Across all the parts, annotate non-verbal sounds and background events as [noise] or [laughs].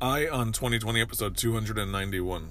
Eye on 2020 episode 291.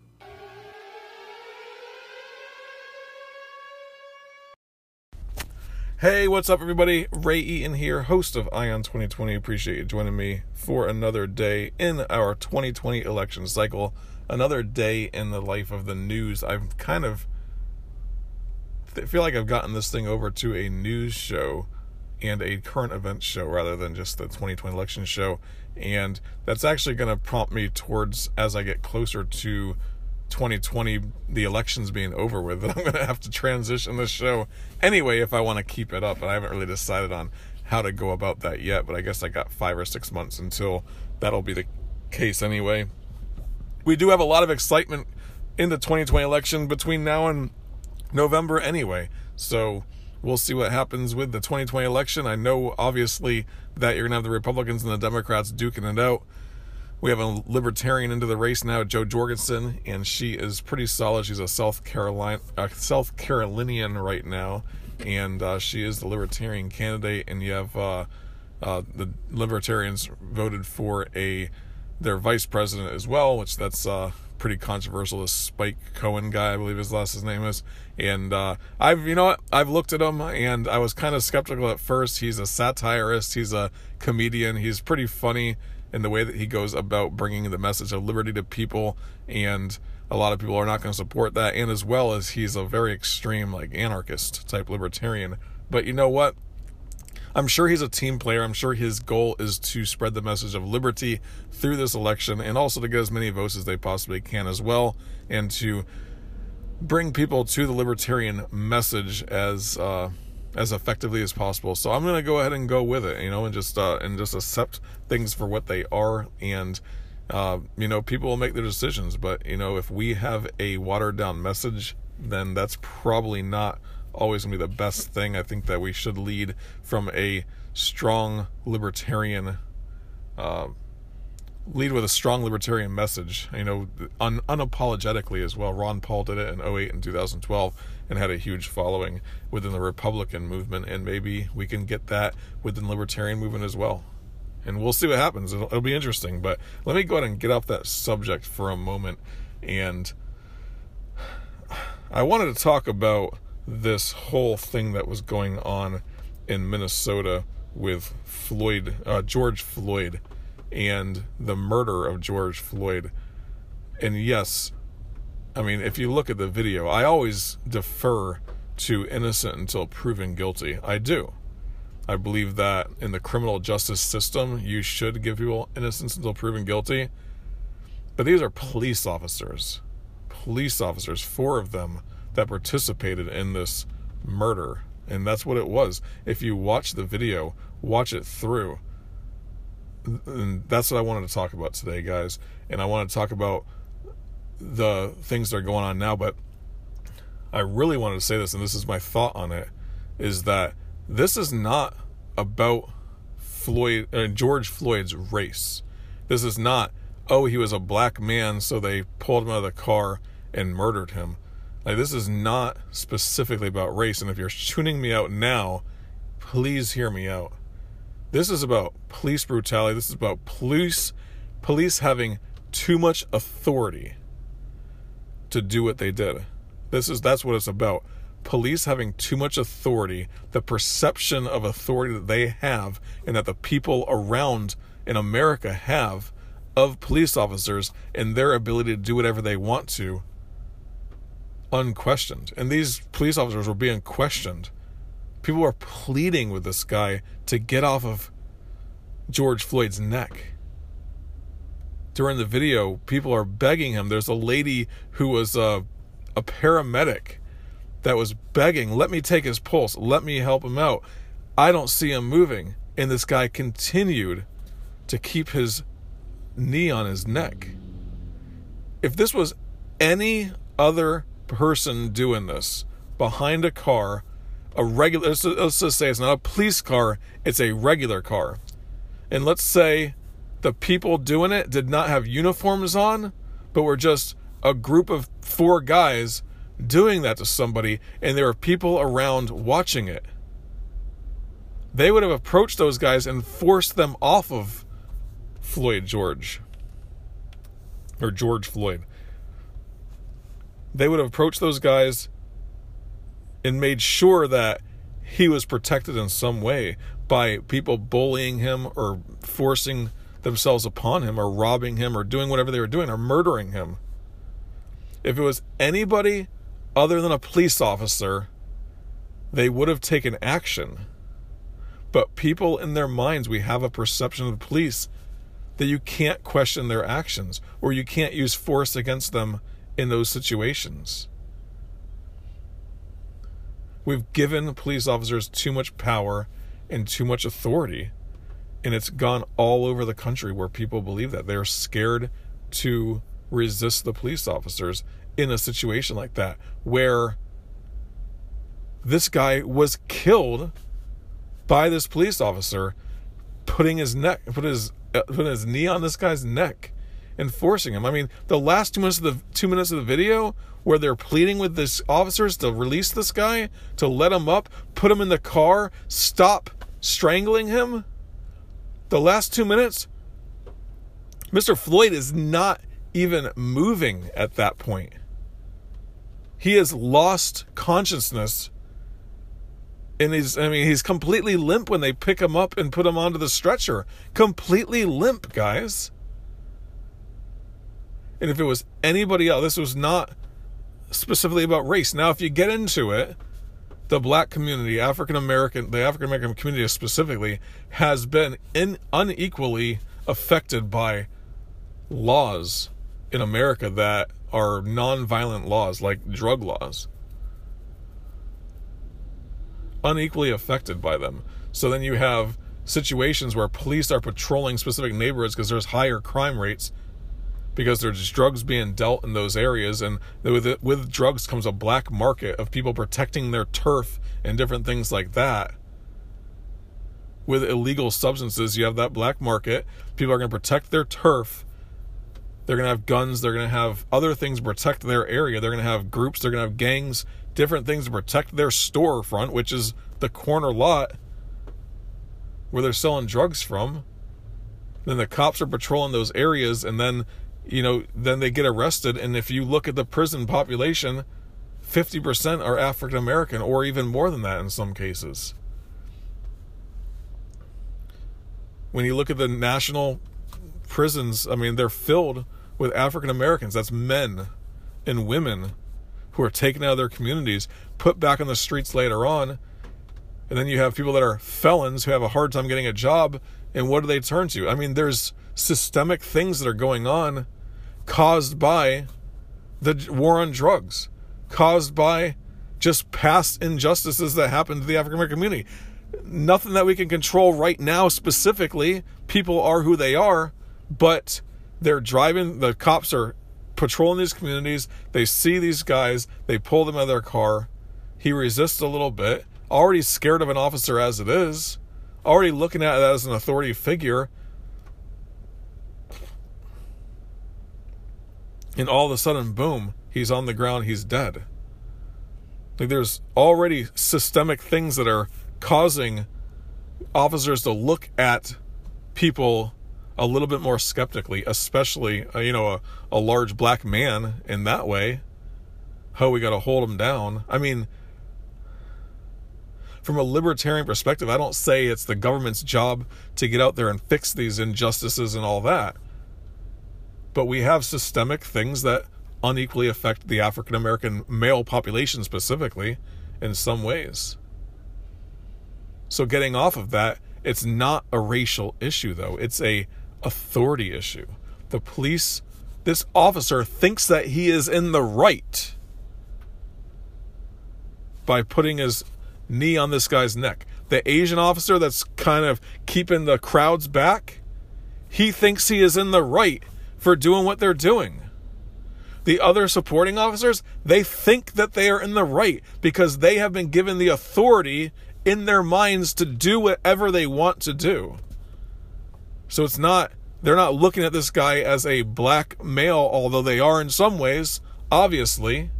Hey, what's up, everybody? Ray Eaton here, host of Eye on 2020. Appreciate you joining me for another day in our 2020 election cycle. Another day in the life of the news. I've kind of feel like I've gotten this thing over to a news show and a current events show rather than just the 2020 election show. And that's actually going to prompt me towards as I get closer to 2020 the elections being over with that [laughs] I'm going to have to transition the show anyway if I want to keep it up but I haven't really decided on how to go about that yet but I guess I got 5 or 6 months until that'll be the case anyway. We do have a lot of excitement in the 2020 election between now and November anyway so we'll see what happens with the 2020 election. I know obviously that you're going to have the Republicans and the Democrats duking it out we have a libertarian into the race now, Jo Jorgensen, and she is pretty solid. She's a South Carolina, uh, South Carolinian right now, and uh, she is the libertarian candidate. And you have uh, uh, the libertarians voted for a their vice president as well, which that's uh, pretty controversial. This Spike Cohen guy, I believe his last his name is, and uh, I've you know what I've looked at him and I was kind of skeptical at first. He's a satirist, he's a comedian, he's pretty funny in the way that he goes about bringing the message of liberty to people and a lot of people are not going to support that and as well as he's a very extreme like anarchist type libertarian but you know what I'm sure he's a team player. I'm sure his goal is to spread the message of liberty through this election and also to get as many votes as they possibly can as well and to bring people to the libertarian message as uh, as effectively as possible. So I'm gonna go ahead and go with it, you know, and just uh, and just accept things for what they are, and uh, you know, people will make their decisions. But you know, if we have a watered down message, then that's probably not always gonna be the best thing. I think that we should lead from a strong libertarian. Uh, lead with a strong libertarian message, you know, un- unapologetically as well. Ron Paul did it in 08 and 2012 and had a huge following within the Republican movement, and maybe we can get that within the libertarian movement as well. And we'll see what happens. It'll, it'll be interesting. But let me go ahead and get off that subject for a moment. And I wanted to talk about this whole thing that was going on in Minnesota with Floyd, uh, George Floyd and the murder of George Floyd. And yes, I mean, if you look at the video, I always defer to innocent until proven guilty. I do. I believe that in the criminal justice system, you should give people innocence until proven guilty. But these are police officers. Police officers, four of them, that participated in this murder. And that's what it was. If you watch the video, watch it through and that's what I wanted to talk about today, guys. And I want to talk about the things that are going on now, but I really wanted to say this, and this is my thought on it, is that this is not about Floyd uh, George Floyd's race. This is not, oh, he was a black man, so they pulled him out of the car and murdered him. Like this is not specifically about race. And if you're tuning me out now, please hear me out. This is about police brutality. This is about police police having too much authority to do what they did. This is that's what it's about. Police having too much authority, the perception of authority that they have and that the people around in America have of police officers and their ability to do whatever they want to unquestioned. And these police officers were being questioned People are pleading with this guy to get off of George Floyd's neck. During the video, people are begging him. There's a lady who was a, a paramedic that was begging, let me take his pulse, let me help him out. I don't see him moving. And this guy continued to keep his knee on his neck. if this was any other person doing this behind a car, a regular, let's, just say it's not a police car, it's a regular car. And let's say the people doing it did not have uniforms on, but were just a group of four guys doing that to somebody, and there were people around watching it. They would have approached those guys and forced them off of Floyd George or George Floyd. They would have approached those guys and made sure that he was protected in some way by people bullying him or forcing themselves upon him or robbing him or doing whatever they were doing or murdering him. If it was anybody other than a police officer, they would have taken action. But people in their minds, we have a perception of the police that you can't question their actions or you can't use force against them in those situations. We've given police officers too much power and too much authority. And it's gone all over the country where people believe that. They're scared to resist the police officers in a situation like that, where this guy was killed by this police officer putting his neck, put his, uh, put his knee on this guy's neck and forcing him. I mean, the last two minutes of the two minutes of the video where they're pleading with this officers to release this guy, to let him up, put him in the car, stop strangling him. The last two minutes, Mr. Floyd is not even moving at that point. He has lost consciousness. And he's, I mean, he's completely limp when they pick him up and put him onto the stretcher. Completely limp, guys. And if it was anybody else, this was not specifically about race. Now, if you get into it, the black community, African American, the African American community specifically, has been in, unequally affected by laws in America that are non-violent laws, like drug laws. Unequally affected by them. So then you have situations where police are patrolling specific neighborhoods because there's higher crime rates because there's drugs being dealt in those areas and with it, with drugs comes a black market of people protecting their turf and different things like that. With illegal substances you have that black market. People are going to protect their turf. They're going to have guns. They're going to have other things to protect their area. They're going to have groups. They're going to have gangs. Different things to protect their storefront which is the corner lot where they're selling drugs from. Then the cops are patrolling those areas and then you know, then they get arrested. And if you look at the prison population, 50% are African American, or even more than that in some cases. When you look at the national prisons, I mean, they're filled with African Americans. That's men and women who are taken out of their communities, put back on the streets later on. And then you have people that are felons who have a hard time getting a job. And what do they turn to? I mean, there's systemic things that are going on caused by the war on drugs, caused by just past injustices that happened to the African American community. Nothing that we can control right now specifically. People are who they are, but they're driving, the cops are patrolling these communities. They see these guys, they pull them out of their car. He resists a little bit, already scared of an officer as it is, already looking at it as an authority figure and all of a sudden, boom, he's on the ground, he's dead. Like there's already systemic things that are causing officers to look at people a little bit more skeptically, especially uh, you know a, a large black man in that way. Oh, we got to hold him down. I mean, from a libertarian perspective, I don't say it's the government's job to get out there and fix these injustices and all that but we have systemic things that unequally affect the African American male population specifically in some ways. So getting off of that, it's not a racial issue though. It's a authority issue. The police this officer thinks that he is in the right by putting his knee on this guy's neck. The Asian officer that's kind of keeping the crowds back, he thinks he is in the right for doing what they're doing. The other supporting officers, they think that they are in the right because they have been given the authority in their minds to do whatever they want to do. So it's not, they're not looking at this guy as a black male, although they are in some ways, obviously.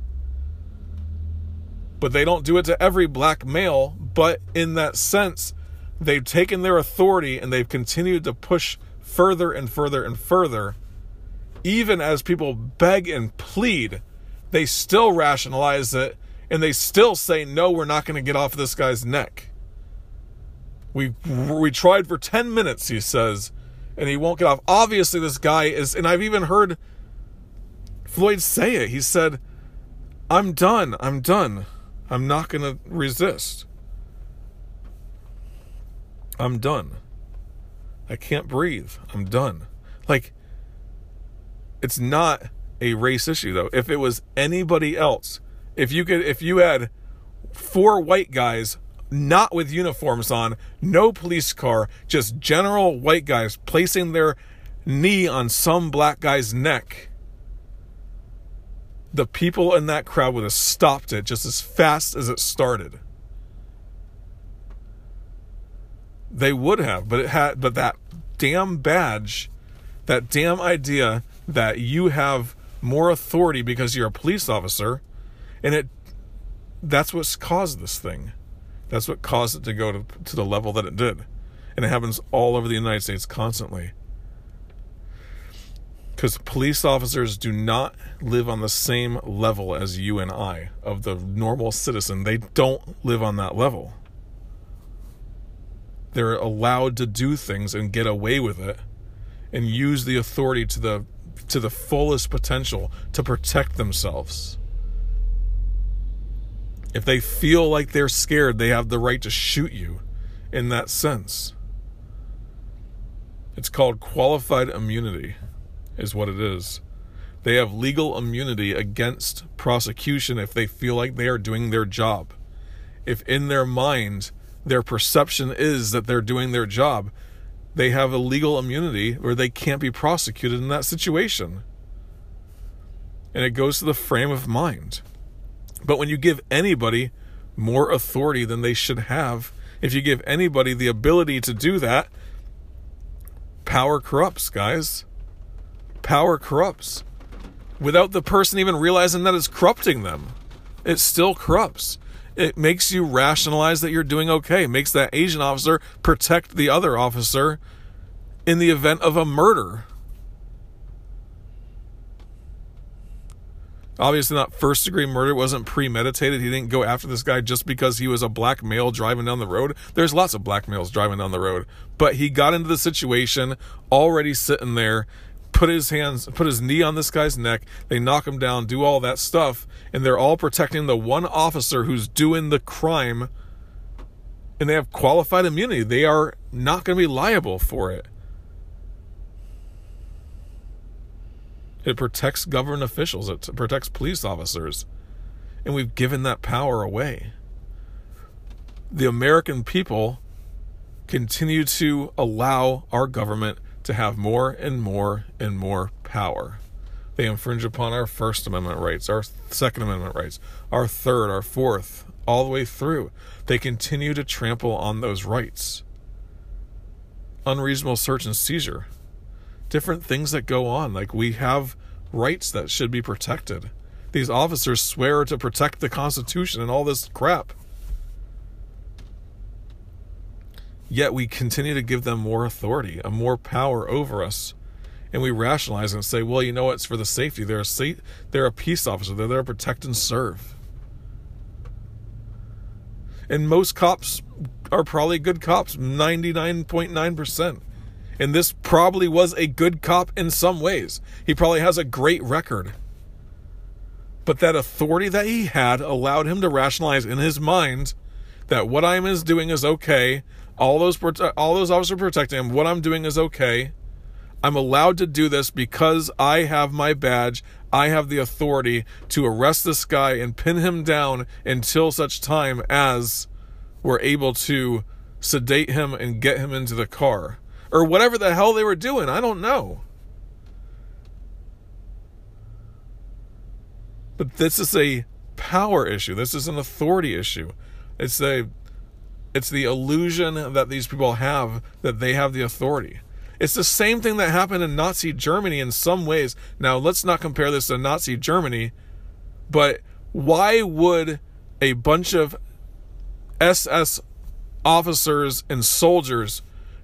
But they don't do it to every black male. But in that sense, they've taken their authority and they've continued to push further and further and further. Even as people beg and plead, they still rationalize it and they still say, no, we're not going to get off this guy's neck. We, we tried for 10 minutes, he says, and he won't get off. Obviously, this guy is, and I've even heard Floyd say it. He said, I'm done. I'm done. I'm not going to resist. I'm done. I can't breathe. I'm done. Like, it's not a race issue, though. If it was anybody else, if you could, if you had four white guys not with uniforms on, no police car, just general white guys placing their knee on some black guy's neck, the people in that crowd would have stopped it just as fast as it started. They would have, but it had, but that damn badge, that damn idea that you have more authority because you're a police officer and it that's what's caused this thing. That's what caused it to go to, to the level that it did. And it happens all over the United States constantly. Because police officers do not live on the same level as you and I, of the normal citizen. They don't live on that level. They're allowed to do things and get away with it and use the authority to the to the fullest potential to protect themselves. If they feel like they're scared, they have the right to shoot you in that sense. It's called qualified immunity, is what it is. They have legal immunity against prosecution if they feel like they are doing their job. If in their mind their perception is that they're doing their job, they have a legal immunity where they can't be prosecuted in that situation. And it goes to the frame of mind. But when you give anybody more authority than they should have, if you give anybody the ability to do that, power corrupts, guys. Power corrupts. Without the person even realizing that it's corrupting them, it still corrupts. It makes you rationalize that you're doing okay. It makes that Asian officer protect the other officer in the event of a murder. obviously not first degree murder wasn't premeditated he didn't go after this guy just because he was a black male driving down the road there's lots of black males driving down the road but he got into the situation already sitting there put his hands put his knee on this guy's neck they knock him down do all that stuff and they're all protecting the one officer who's doing the crime and they have qualified immunity they are not going to be liable for it It protects government officials, it protects police officers. And we've given that power away. The American people continue to allow our government to have more and more and more power. They infringe upon our First Amendment rights, our Second Amendment rights, our third, our fourth, all the way through. They continue to trample on those rights. Unreasonable search and seizure different things that go on. Like we have rights that should be protected. These officers swear to protect the Constitution and all this crap. Yet we continue to give them more authority, a more power over us. And we rationalize and say, well, you know, it's for the safety. They're a, sa- they're a peace officer. They're there to protect and serve. And most cops are probably good cops, 99.9%. And this probably was a good cop in some ways. He probably has a great record. But that authority that he had allowed him to rationalize in his mind that what I'm is doing is okay. All those all those officers protecting him. What I'm doing is okay. I'm allowed to do this because I have my badge. I have the authority to arrest this guy and pin him down until such time as we're able to sedate him and get him into the car or whatever the hell they were doing. I don't know. But this is a power issue. This is an authority issue. It's a it's the illusion that these people have that they have the authority. It's the same thing that happened in Nazi Germany in some ways. Now, let's not compare this to Nazi Germany, but why would a bunch of SS officers and soldiers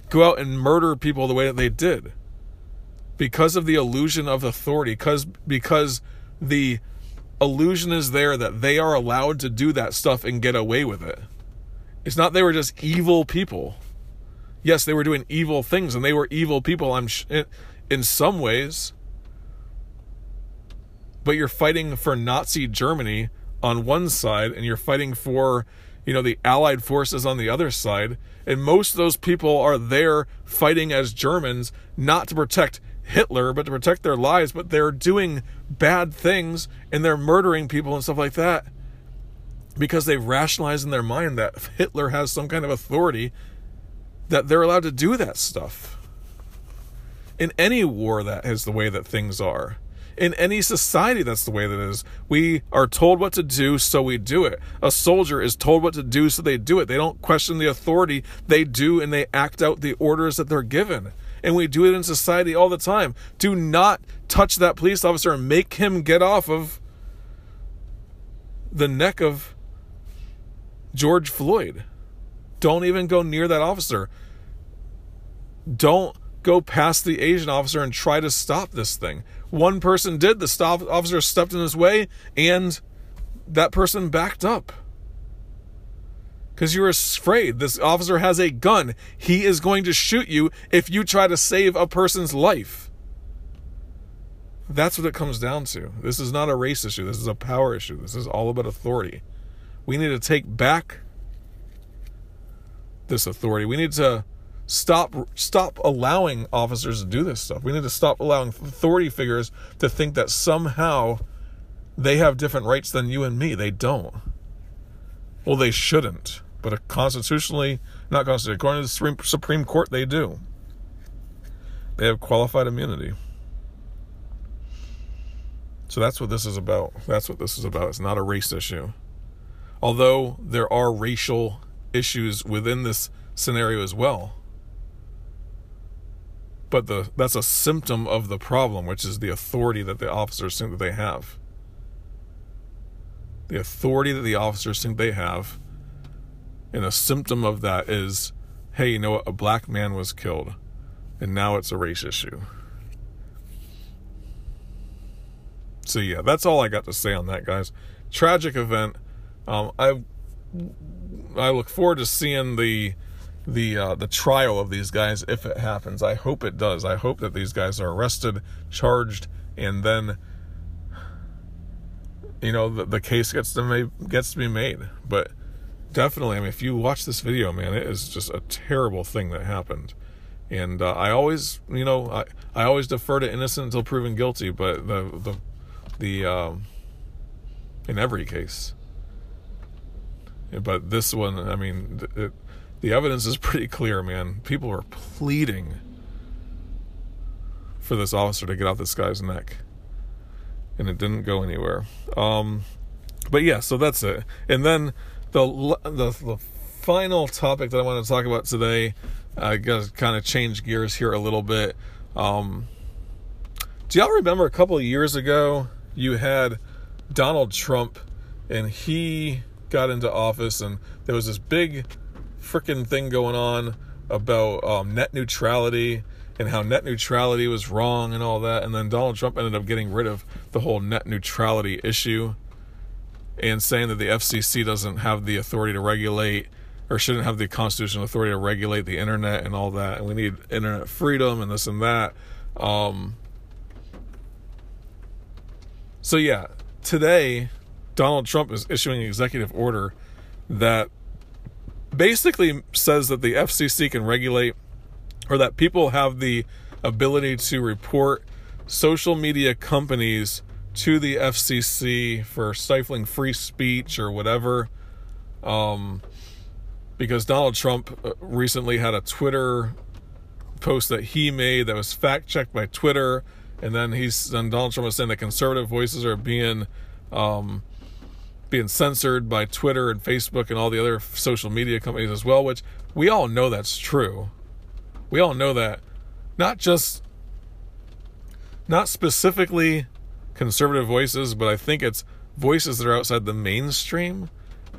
go out and murder people the way that they did? Because of the illusion of authority, because because the illusion is there that they are allowed to do that stuff and get away with it. It's not they were just evil people. Yes, they were doing evil things and they were evil people I'm sh- in some ways. But you're fighting for Nazi Germany on one side and you're fighting for, you know, the allied forces on the other side, and most of those people are there fighting as Germans not to protect Hitler, but to protect their lives, but they're doing bad things and they're murdering people and stuff like that because they've rationalized in their mind that Hitler has some kind of authority that they're allowed to do that stuff. In any war, that is the way that things are. In any society, that's the way that is. We are told what to do, so we do it. A soldier is told what to do, so they do it. They don't question the authority. They do and they act out the orders that they're given. And we do it in society all the time. Do not touch that police officer and make him get off of the neck of George Floyd. Don't even go near that officer. Don't go past the Asian officer and try to stop this thing. One person did, the stop officer stepped in his way, and that person backed up. Because you're afraid. This officer has a gun. He is going to shoot you if you try to save a person's life. That's what it comes down to. This is not a race issue. This is a power issue. This is all about authority. We need to take back this authority. We need to stop stop allowing officers to do this stuff. We need to stop allowing authority figures to think that somehow they have different rights than you and me. They don't. Well, they shouldn't. But constitutionally, not constitutionally, according to the Supreme, Supreme Court, they do. They have qualified immunity. So that's what this is about. That's what this is about. It's not a race issue although there are racial issues within this scenario as well. But the that's a symptom of the problem, which is the authority that the officers think that they have. The authority that the officers think they have, and a symptom of that is, hey, you know what? A black man was killed, and now it's a race issue. So yeah, that's all I got to say on that, guys. Tragic event um, I I look forward to seeing the the uh, the trial of these guys if it happens. I hope it does. I hope that these guys are arrested, charged, and then you know the, the case gets to made, gets to be made. But definitely, I mean, if you watch this video, man, it is just a terrible thing that happened. And uh, I always, you know, I, I always defer to innocent until proven guilty. But the the the um, in every case, but this one, I mean, it, the evidence is pretty clear, man. People are pleading for this officer to get off this guy's neck, and it didn't go anywhere. Um, but yeah, so that's it. And then the the, the final topic that I want to talk about today, I got to kind of change gears here a little bit. Um, do y'all remember a couple of years ago you had Donald Trump, and he got into office, and there was this big freaking thing going on about um, net neutrality and how net neutrality was wrong and all that. And then Donald Trump ended up getting rid of the whole net neutrality issue and saying that the FCC doesn't have the authority to regulate or shouldn't have the constitutional authority to regulate the internet and all that. And we need internet freedom and this and that. Um, so, yeah, today Donald Trump is issuing an executive order that basically says that the FCC can regulate or that people have the ability to report social media companies to the FCC for stifling free speech or whatever. Um, because Donald Trump uh, recently had a Twitter post that he made that was fact checked by Twitter, and then he's then Donald Trump was saying that conservative voices are being um, being censored by Twitter and Facebook and all the other social media companies as well, which we all know that's true. We all know that not just not specifically conservative voices, but I think it's voices that are outside the mainstream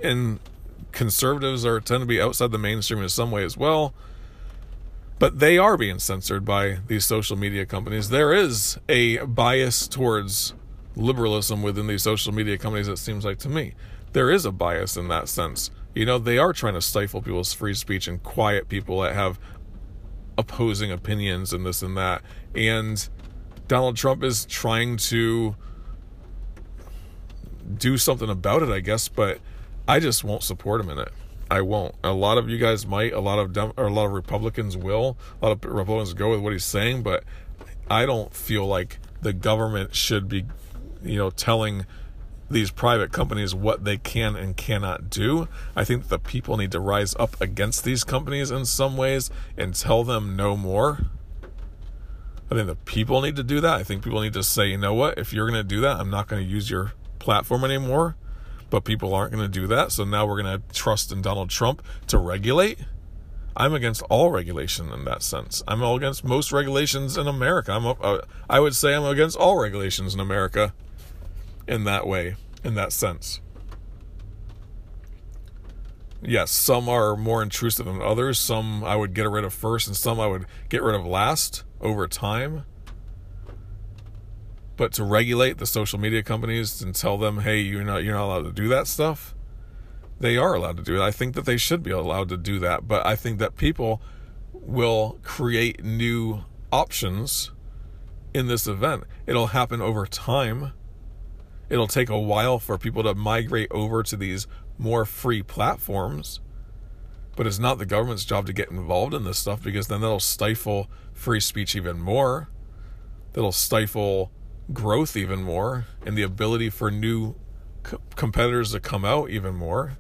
and conservatives are tend to be outside the mainstream in some way as well. But they are being censored by these social media companies. There is a bias towards liberalism within these social media companies, it seems like to me. There is a bias in that sense. You know, they are trying to stifle people's free speech and quiet people that have opposing opinions and this and that. And Donald Trump is trying to do something about it, I guess, but I just won't support him in it. I won't. A lot of you guys might. A lot of Dem- or a lot of Republicans will. A lot of Republicans go with what he's saying, but I don't feel like the government should be you know, telling these private companies what they can and cannot do. I think the people need to rise up against these companies in some ways and tell them no more. I think the people need to do that. I think people need to say, you know what, if you're going to do that, I'm not going to use your platform anymore. But people aren't going to do that. So now we're going to trust in Donald Trump to regulate. I'm against all regulation in that sense. I'm all against most regulations in America. I'm, uh, I would say I'm against all regulations in America in that way, in that sense. Yes, some are more intrusive than others. Some I would get rid of first, and some I would get rid of last over time. But to regulate the social media companies and tell them, "Hey, you're not you're not allowed to do that stuff," they are allowed to do it. I think that they should be allowed to do that. But I think that people will create new options in this event. It'll happen over time it'll take a while for people to migrate over to these more free platforms. But it's not the government's job to get involved in this stuff because then that'll stifle free speech even more. That'll stifle growth even more and the ability for new co- competitors to come out even more.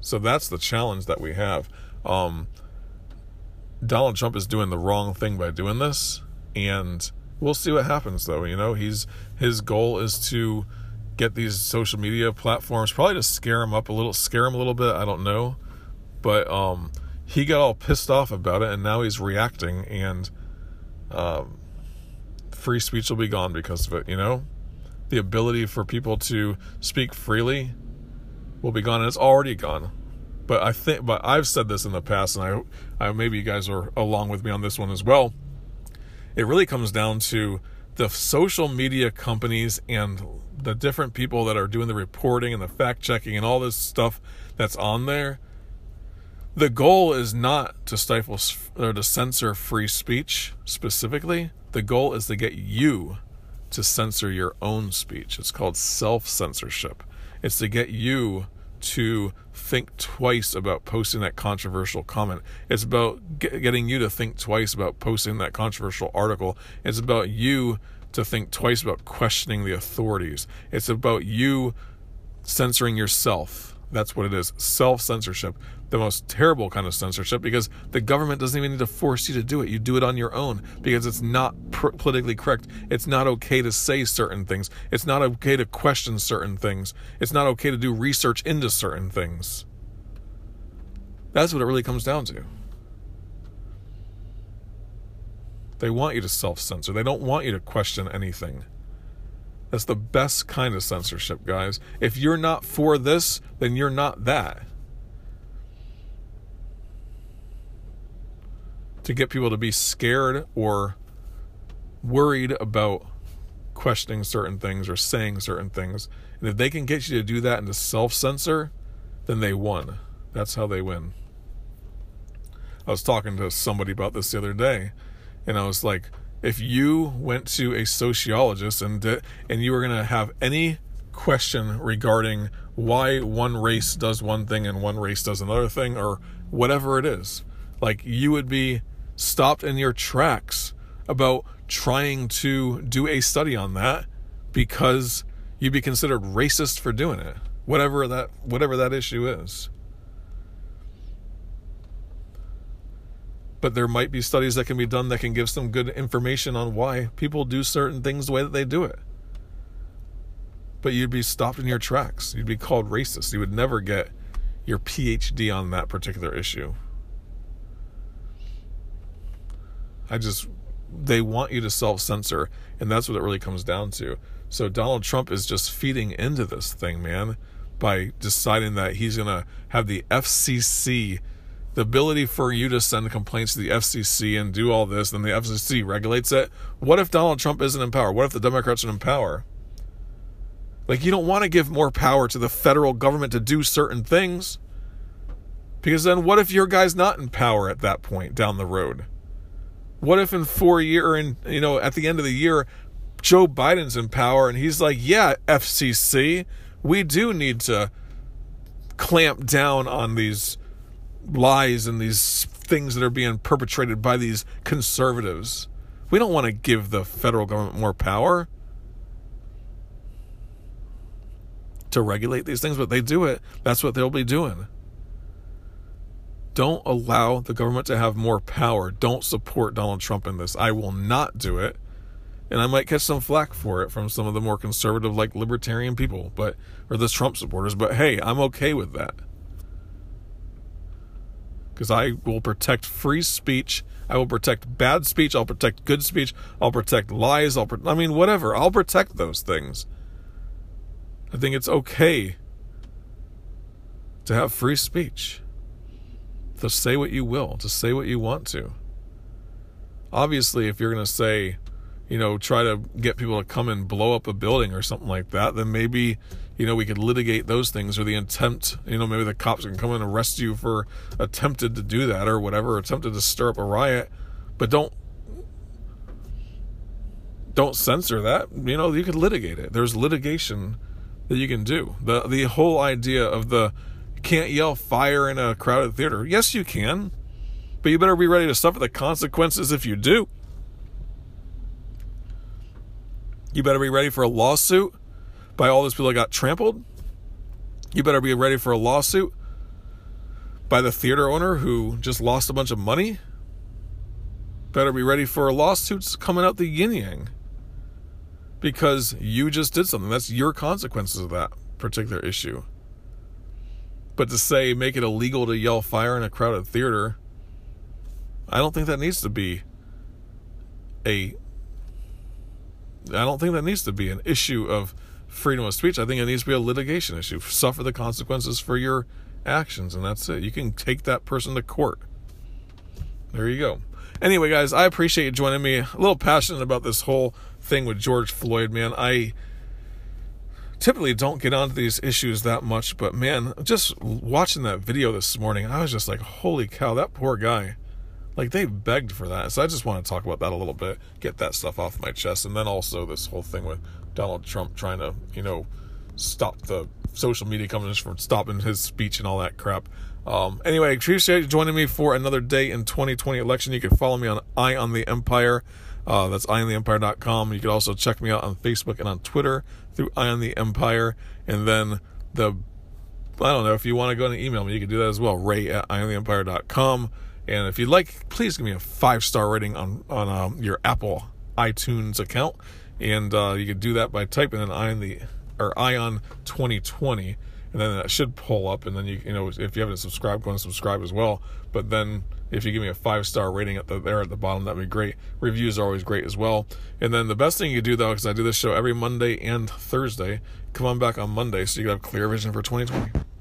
So that's the challenge that we have. Um, Donald Trump is doing the wrong thing by doing this. And we'll see what happens though you know? He's his goal is to get these social media platforms probably to scare him up a little scare him a little bit i don't know. But um he got all pissed off about it and now he's reacting and um free speech will be gone because of it you know? The ability for people to speak freely will be gone and it's already gone. But i think but i've said this in the past and i i maybe you guys are along with me on this one as well it really comes down to the social media companies and the different people that are doing the reporting and the fact checking and all this stuff that's on there. The goal is not to stifle or to censor free speech specifically. The goal is to get you to censor your own speech. It's called self censorship. It's to get you to think twice about posting that controversial comment. It's about get, getting you to think twice about posting that controversial article. It's about you to think twice about questioning the authorities. It's about you censoring yourself that's what it is self censorship. The most terrible kind of censorship because the government doesn't even need to force you to do it. You do it on your own because it's not pr- politically correct. It's not okay to say certain things. It's not okay to question certain things. It's not okay to do research into certain things. That's what it really comes down to. They want you to self censor, they don't want you to question anything. That's the best kind of censorship, guys. If you're not for this, then you're not that. To get people to be scared or worried about questioning certain things or saying certain things. And if they can get you to do that and to self censor, then they won. That's how they win. I was talking to somebody about this the other day, and I was like, if you went to a sociologist and and you were going to have any question regarding why one race does one thing and one race does another thing or whatever it is like you would be stopped in your tracks about trying to do a study on that because you'd be considered racist for doing it whatever that whatever that issue is but there might be studies that can be done that can give some good information on why people do certain things the way that they do it. but you'd be stopped in your tracks. You'd be called racist. You would never get your PhD on that particular issue. I just, they want you to self censor, and that's what it really comes down to. So Donald Trump is just feeding into this thing, man, by deciding that he's going to have the FCC, the ability for you to send complaints to the FCC and do all this, then the FCC regulates it. What if Donald Trump isn't in power? What if the Democrats are in power? Like, you don't want to give more power to the federal government to do certain things. Because then, what if your guy's not in power at that point down the road? What if in four year and you know at the end of the year, Joe Biden's in power and he's like, yeah, FCC, we do need to clamp down on these lies and these things that are being perpetrated by these conservatives. We don't want to give the federal government more power. to regulate these things, but they do it. That's what they'll be doing. Don't allow the government to have more power. Don't support Donald Trump in this. I will not do it. And I might catch some flack for it from some of the more conservative, like libertarian people, but or the Trump supporters. But hey, I'm okay with that because I will protect free speech. I will protect bad speech. I'll protect good speech. I'll protect lies. I'll, pro- I mean, whatever. I'll protect those things. I think it's okay to have free speech, to say what you will, to say what you want to. Obviously, if you're going to say, you know, try to get people to come and blow up a building or something like that, then maybe, you know, we could litigate those things or the attempt, you know, maybe the cops can come and arrest you for attempted to do that or whatever, attempted to stir up a riot, but don't don't censor that. You know, you could litigate it. There's litigation that you can do. The the whole idea of the can't yell fire in a crowded theater. Yes, you can. But you better be ready to suffer the consequences if you do. You better be ready for a lawsuit by all those people that got trampled. You better be ready for a lawsuit by the theater owner who just lost a bunch of money. Better be ready for lawsuits coming out the yin yang because you just did something. That's your consequences of that particular issue. But to say make it illegal to yell fire in a crowded theater, I don't think that needs to be a I don't think that needs to be an issue of freedom of speech. I think it needs to be a litigation issue. Suffer the consequences for your actions, and that's it. You can take that person to court. There you go. Anyway, guys, I appreciate you joining me. A little passionate about this whole thing with George Floyd, man. I typically don't get onto these issues that much, but man, just watching that video this morning, I was just like, holy cow, that poor guy. Like they begged for that. So I just want to talk about that a little bit, get that stuff off my chest, and then also this whole thing with Donald Trump trying to, you know, stop the social media companies from stopping his speech and all that crap. Um, anyway, appreciate you joining me for another day in 2020 election. You can follow me on Eye on the Empire. Uh, that's eyeontheempire.com. You can also check me out on Facebook and on Twitter through Eye on the Empire. And then the, I don't know, if you want to go and email me, you can do that as well, ray at eyeontheempire.com. And if you'd like, please give me a five star rating on, on um, your Apple iTunes account. And uh, you can do that by typing in Eye on the or Eye on 2020 and then that should pull up and then you you know if you haven't subscribed go and subscribe as well. But then if you give me a five star rating at the there at the bottom that'd be great. Reviews are always great as well. And then the best thing you do though because i do this show every monday and thursday come on back on monday so you can have clear vision for 2020